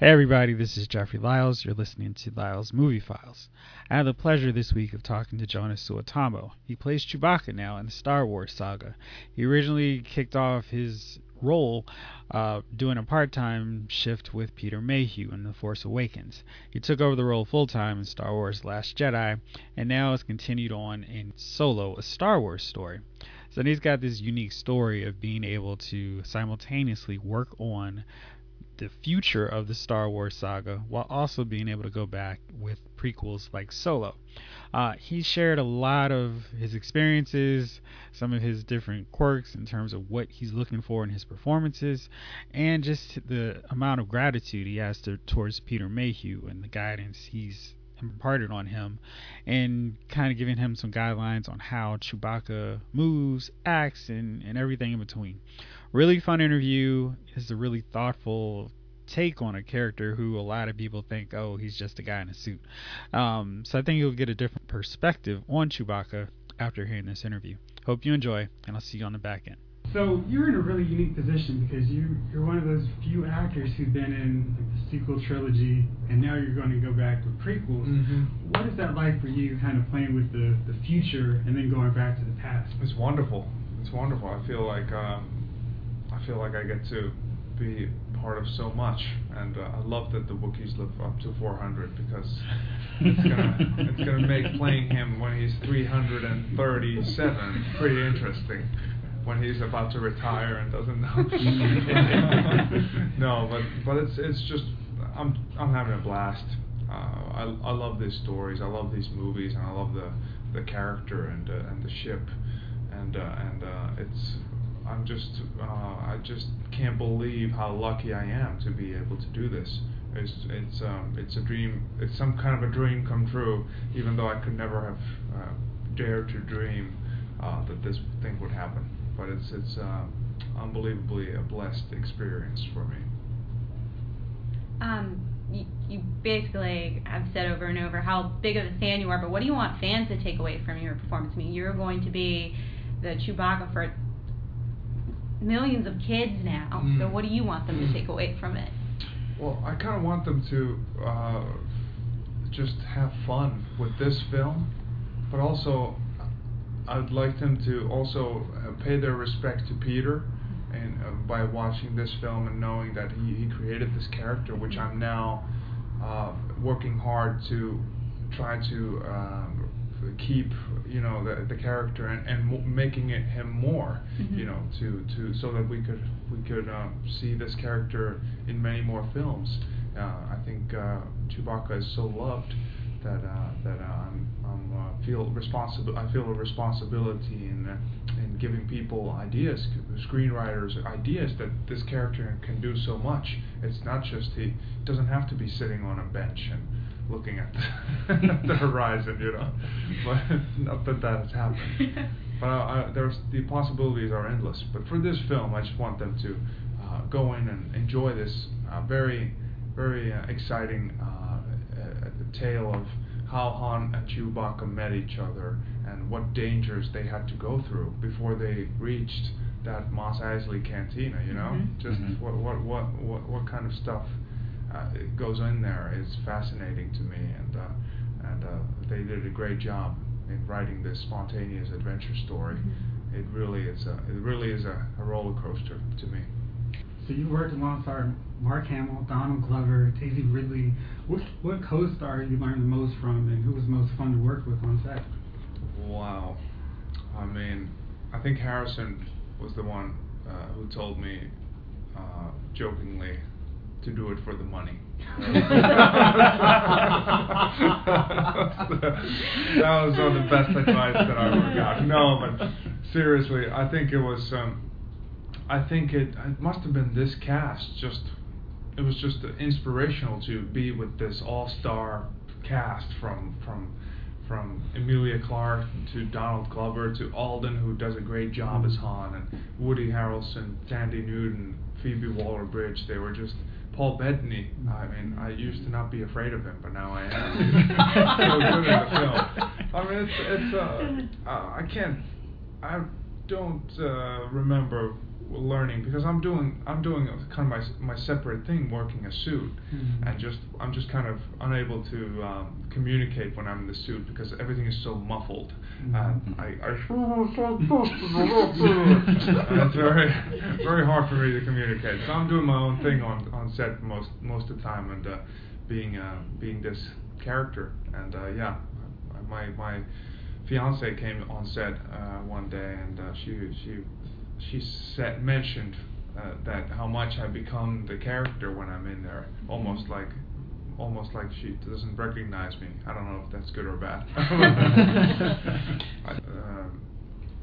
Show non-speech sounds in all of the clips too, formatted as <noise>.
Hey everybody, this is Jeffrey Lyles. You're listening to Lyles Movie Files. I have the pleasure this week of talking to Joonas Suotamo. He plays Chewbacca now in the Star Wars saga. He originally kicked off his role uh, doing a part-time shift with Peter Mayhew in The Force Awakens. He took over the role full-time in Star Wars Last Jedi, and now has continued on in Solo, a Star Wars story. So he's got this unique story of being able to simultaneously work on the future of the Star Wars saga while also being able to go back with prequels like Solo. Uh, he shared a lot of his experiences, some of his different quirks in terms of what he's looking for in his performances, and just the amount of gratitude he has to, towards Peter Mayhew and the guidance he's imparted on him, and kind of giving him some guidelines on how Chewbacca moves, acts, and, and everything in between really fun interview. It's a really thoughtful take on a character who a lot of people think, oh, he's just a guy in a suit. Um, so I think you'll get a different perspective on Chewbacca after hearing this interview. Hope you enjoy, and I'll see you on the back end. So you're in a really unique position because you you're one of those few actors who've been in like, the sequel trilogy, and now you're going to go back to prequels. Mm-hmm. What is that like for you, kind of playing with the the future and then going back to the past? It's wonderful. It's wonderful. I feel like um, I feel like I get to be part of so much, and uh, I love that the Wookiees live up to 400 because it's gonna it's gonna make <laughs> playing him when he's 337 pretty interesting. When he's about to retire and doesn't know. <laughs> no, but but it's it's just I'm I'm having a blast. Uh, I I love these stories. I love these movies, and I love the the character and uh, and the ship, and uh, and uh, it's I'm just uh, I just can't believe how lucky I am to be able to do this. It's it's um, it's a dream. It's some kind of a dream come true. Even though I could never have uh, dared to dream uh, that this thing would happen. But it's it's uh, unbelievably a blessed experience for me. Um, you, you basically have said over and over how big of a fan you are, but what do you want fans to take away from your performance? I mean, you're going to be the Chewbacca for millions of kids now. Mm. So what do you want them to take away from it? Well, I kind of want them to uh, just have fun with this film, but also I'd like them to also uh, pay their respect to Peter, and uh, by watching this film and knowing that he, he created this character, which I'm now uh, working hard to try to um, keep you know the the character and and making it him more mm-hmm. you know to to so that we could we could um, see this character in many more films uh, I think uh, Chewbacca is so loved that uh, that I'm, I'm feel responsible I feel a responsibility in uh, in giving people ideas screenwriters ideas that this character can do so much it's not just he doesn't have to be sitting on a bench and looking at the, <laughs> the horizon, you know. But <laughs> not that that has happened. <laughs> But uh, there's the possibilities are endless. But for this film, I just want them to uh, go in and enjoy this uh, very, very uh, exciting uh, tale of how Han and Chewbacca met each other and what dangers they had to go through before they reached that Mos Eisley cantina. You know, mm-hmm. just mm-hmm. what, what what what what kind of stuff uh, it goes in there is fascinating to me, and uh, and uh, they did a great job in writing this spontaneous adventure story. Mm-hmm. It really is a it really is a, a roller coaster to me. So you worked alongside Mark Hamill, Donald Glover, Daisy Ridley. What what co-star you learned the most from, and who was most fun to work with on set? Wow, I mean, I think Harrison was the one uh, who told me uh, jokingly to do it for the money. <laughs> <laughs> that was one of the best advice that I ever got. No, but seriously, I think it was. Um, I think it, it must have been this cast. Just it was just inspirational to be with this all-star cast from from from Emilia Clarke to Donald Glover to Alden, who does a great job as Han, and Woody Harrelson, Thandie Newton, Phoebe Waller-Bridge. They were just Paul Bettany. I mean, I used to not be afraid of him, but now I am. <laughs> So good in the film. I mean, it's it's uh, uh I can't I don't uh, remember learning because I'm doing I'm doing a, kind of my my separate thing, working a suit, Mhm. and just I'm just kind of unable to um, communicate when I'm in the suit because everything is so muffled, Mhm. and I, I and <laughs> it's very very hard for me to communicate. So I'm doing my own thing on on set most most of the time and uh, being uh, being this character and uh, yeah, my my fiance came on set uh, one day and uh, she she she said mentioned uh, that how much I become the character when I'm in there, almost like almost like she doesn't recognize me. I don't know if that's good or bad. <laughs> I, um,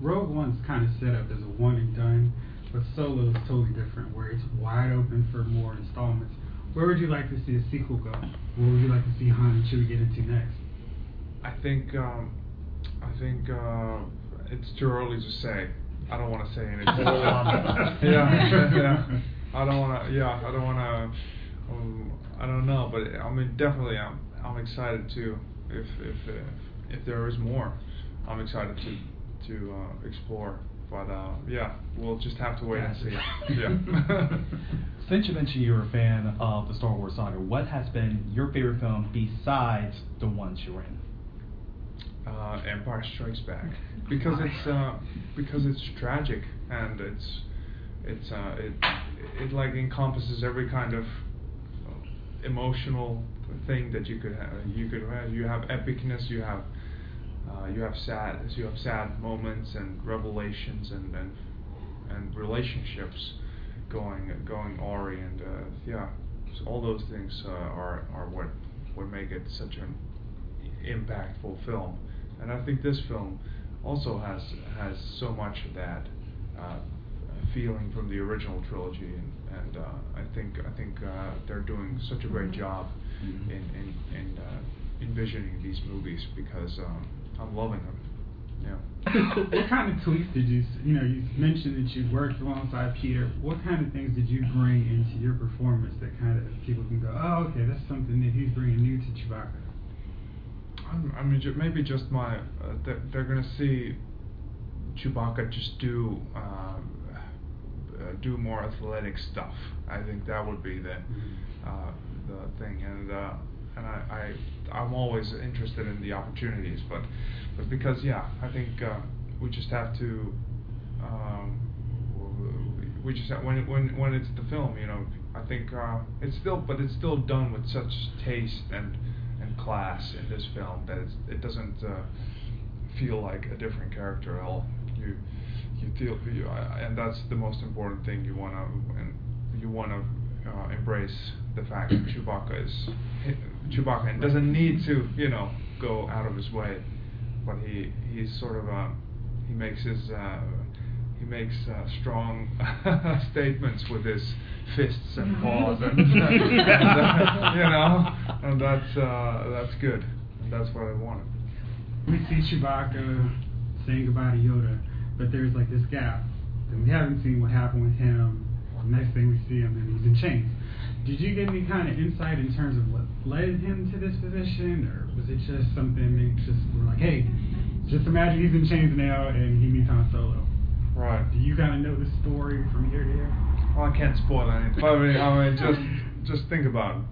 Rogue One's kind of set up as a one and done, but Solo is totally different, where it's wide open for more installments. Where would you like to see a sequel go? What would you like to see Han and Chewie get into next? I think um, I think uh, it's too early to say. I don't want to say anything. <laughs> yeah, <laughs> <laughs> yeah. I don't want to. Yeah, I don't want to. Um, I don't know, but I mean, definitely, I'm I'm excited to if if if, if there is more, I'm excited to to uh, explore. But uh, yeah, we'll just have to wait and see. Yeah. Since you mentioned you're a fan of the Star Wars saga, what has been your favorite film besides the ones you're in? Uh, Empire Strikes Back <laughs> because it's uh, because it's tragic and it's it's uh, it it like encompasses every kind of uh, emotional thing that you could have. You could have you have epicness, you have uh, you have sad you have sad moments and revelations and and, and relationships going going awry and uh, yeah, so all those things uh, are are what what make it such an impactful film. And I think this film also has has so much of that uh, feeling from the original trilogy, and, and uh, I think I think uh, they're doing such a great job Mhm. in in, in uh, envisioning these movies because um, I'm loving them. Yeah. what kind of tweaks did you, you know, you mentioned that you worked alongside Peter. What kind of things did you bring into your performance that kind of people can go, oh, okay, that's something that he's bringing new to Chewbacca? I'm- mean, maybe just my. Uh, they're, they're gonna see Chewbacca just do um, uh, do more athletic stuff. I think that would be the uh, the thing, and uh, and I, I I'm always interested in the opportunities, but but because yeah, I think uh, we just have to. Um, we just have, when when when it's the film, you know, I think uh, it's still, but it's still done with such taste and class in this film that it doesn't uh, feel like a different character at all. You you feel you, uh, and that's the most important thing. You wanna and you wanna uh, embrace the fact that Chewbacca is Chewbacca and doesn't need to you know go out of his way, but he he's sort of uh, he makes his. Uh, he makes uh, strong <laughs> statements with his fists and paws, and, and, <laughs> uh, <laughs> you know, and that's uh, that's good. And that's what I wanted. We see Chewbacca saying goodbye to Yoda, but there's like this gap. And we haven't seen what happened with him. The next thing we see him, and he's in chains. Did you get any kind of insight in terms of what led him to this position, or was it just something they just were like, hey, just imagine he's in chains now and he meets Han Solo? Right. Do you kind of know the story from here to here? Oh, well, I can't spoil anything. But I mean, I mean, just <laughs> just think about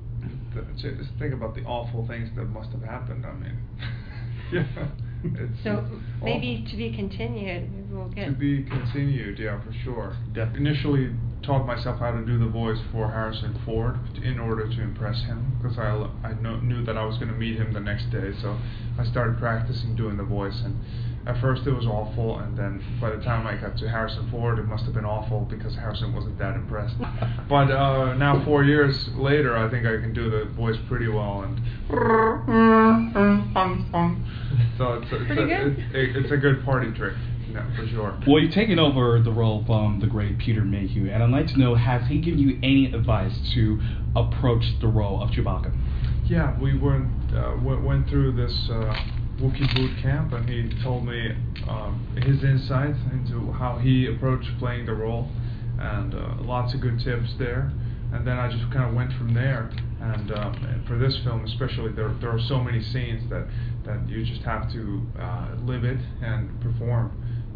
the, just think about the awful things that must have happened. I mean, <laughs> yeah. <laughs> It's So awful. maybe to be continued, maybe we'll get. To be continued, yeah, for sure. Initially, taught myself how to do the voice for Harrison Ford in order to impress him, because I, I know, knew that I was going to meet him the next day. So I started practicing doing the voice, and at first it was awful, and then by the time I got to Harrison Ford, it must have been awful because Harrison wasn't that impressed. <laughs> but uh, now, four years later, I think I can do the voice pretty well, and so it's, it's, Pretty a, good. It, it's a good party trick, yeah, for sure. Well, you've taken over the role from the great Peter Mayhew, and I'd like to know has he given you any advice to approach the role of Chewbacca? Yeah, we went uh, went, went through this uh, Wookiee boot camp, and he told me um, his insights into how he approached playing the role, and uh, lots of good tips there. And then I just kind of went from there. And, um, and for this film, especially, there there are so many scenes that that you just have to uh, live it and perform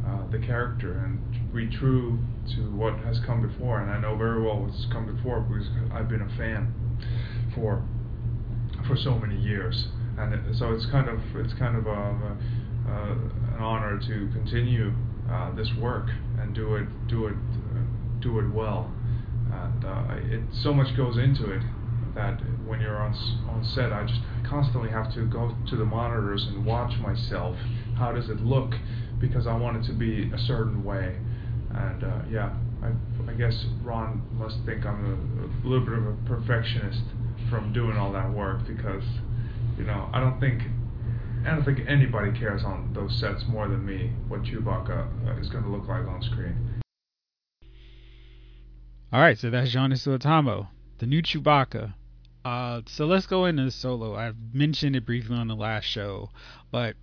uh, the character and be true to what has come before. And I know very well what's come before because I've been a fan for for so many years. And it, so it's kind of it's kind of a, a, a an honor to continue uh, this work and do it do it uh, do it well. And uh, it so much goes into it that when you're on on set, I just constantly have to go to the monitors and watch myself. How does it look? Because I want it to be a certain way. And uh, yeah, I, I guess Ron must think I'm a, a little bit of a perfectionist from doing all that work because you know I don't think I don't think anybody cares on those sets more than me what Chewbacca uh, is going to look like on screen. All right, so that's Joonas Suotamo, the new Chewbacca. Uh, so let's go into Solo. I've mentioned it briefly on the last show, but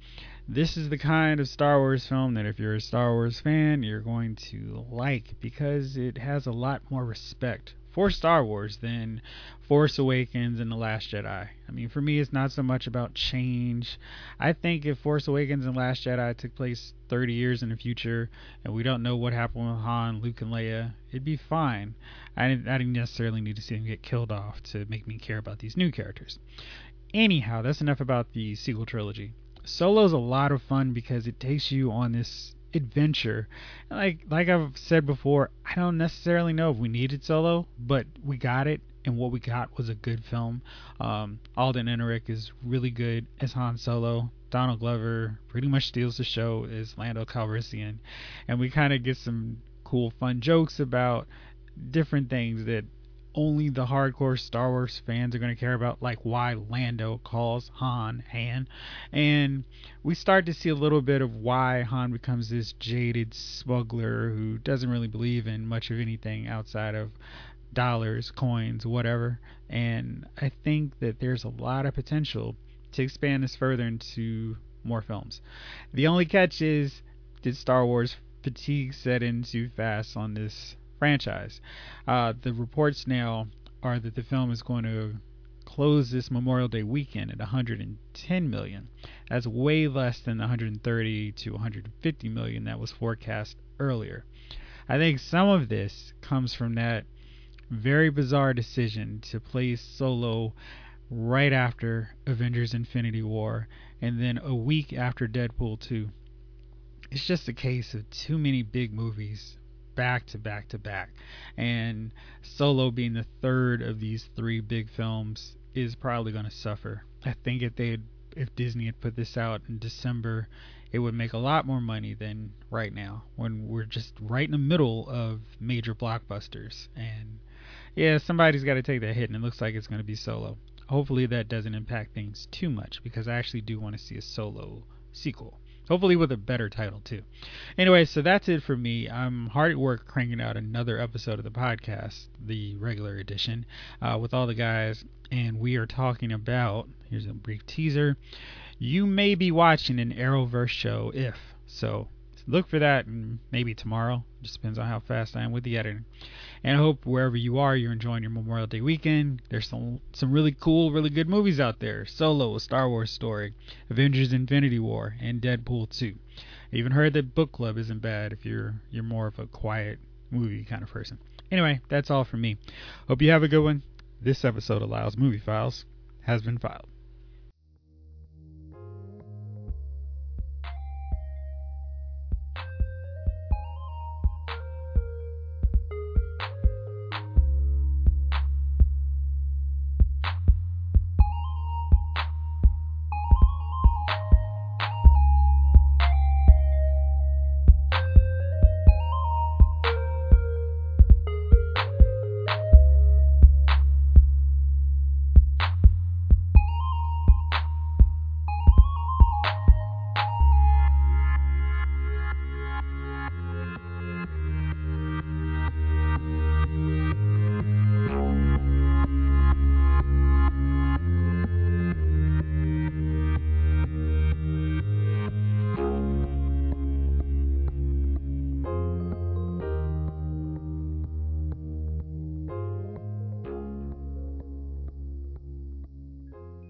this is the kind of Star Wars film that if you're a Star Wars fan, you're going to like because it has a lot more respect for Star Wars than Force Awakens and The Last Jedi. I mean, for me, it's not so much about change. I think if Force Awakens and Last Jedi took place 30 years in the future and we don't know what happened with Han, Luke, and Leia, it'd be fine. I didn't, I didn't necessarily need to see them get killed off to make me care about these new characters. Anyhow, that's enough about the sequel trilogy. Solo's a lot of fun because it takes you on this adventure. Like like I've said before, I don't necessarily know if we needed Solo, but we got it, and what we got was a good film. Um, Alden Ehrenreich is really good as Han Solo. Donald Glover pretty much steals the show as Lando Calrissian, and we kind of get some cool, fun jokes about different things that only the hardcore Star Wars fans are going to care about, like why Lando calls Han Han. And we start to see a little bit of why Han becomes this jaded smuggler who doesn't really believe in much of anything outside of dollars, coins, whatever. And I think that there's a lot of potential to expand this further into more films. The only catch is did Star Wars fatigue set in too fast on this franchise. Uh, the reports now are that the film is going to close this Memorial Day weekend at 110 million. That's way less than the 130 to 150 million that was forecast earlier. I think some of this comes from that very bizarre decision to place Solo right after Avengers Infinity War and then a week after Deadpool 2. It's just a case of too many big movies back to back to back. And Solo being the third of these three big films is probably going to suffer. I think if they had, if Disney had put this out in December, it would make a lot more money than right now when we're just right in the middle of major blockbusters. And yeah, somebody's got to take that hit, and it looks like it's going to be Solo. Hopefully that doesn't impact things too much because I actually do want to see a Solo sequel. Hopefully with a better title too. Anyway, so that's it for me. I'm hard at work cranking out another episode of the podcast, the regular edition, uh, with all the guys, and we are talking about. Here's a brief teaser. You may be watching an Arrowverse show if so. Look for that maybe tomorrow. Just depends on how fast I am with the editing. And I hope wherever you are, you're enjoying your Memorial Day weekend. There's some some really cool, really good movies out there. Solo, a Star Wars story, Avengers: Infinity War, and Deadpool 2. I even heard that Book Club isn't bad if you're you're more of a quiet movie kind of person. Anyway, that's all from me. Hope you have a good one. This episode of Lyles Movie Files has been filed.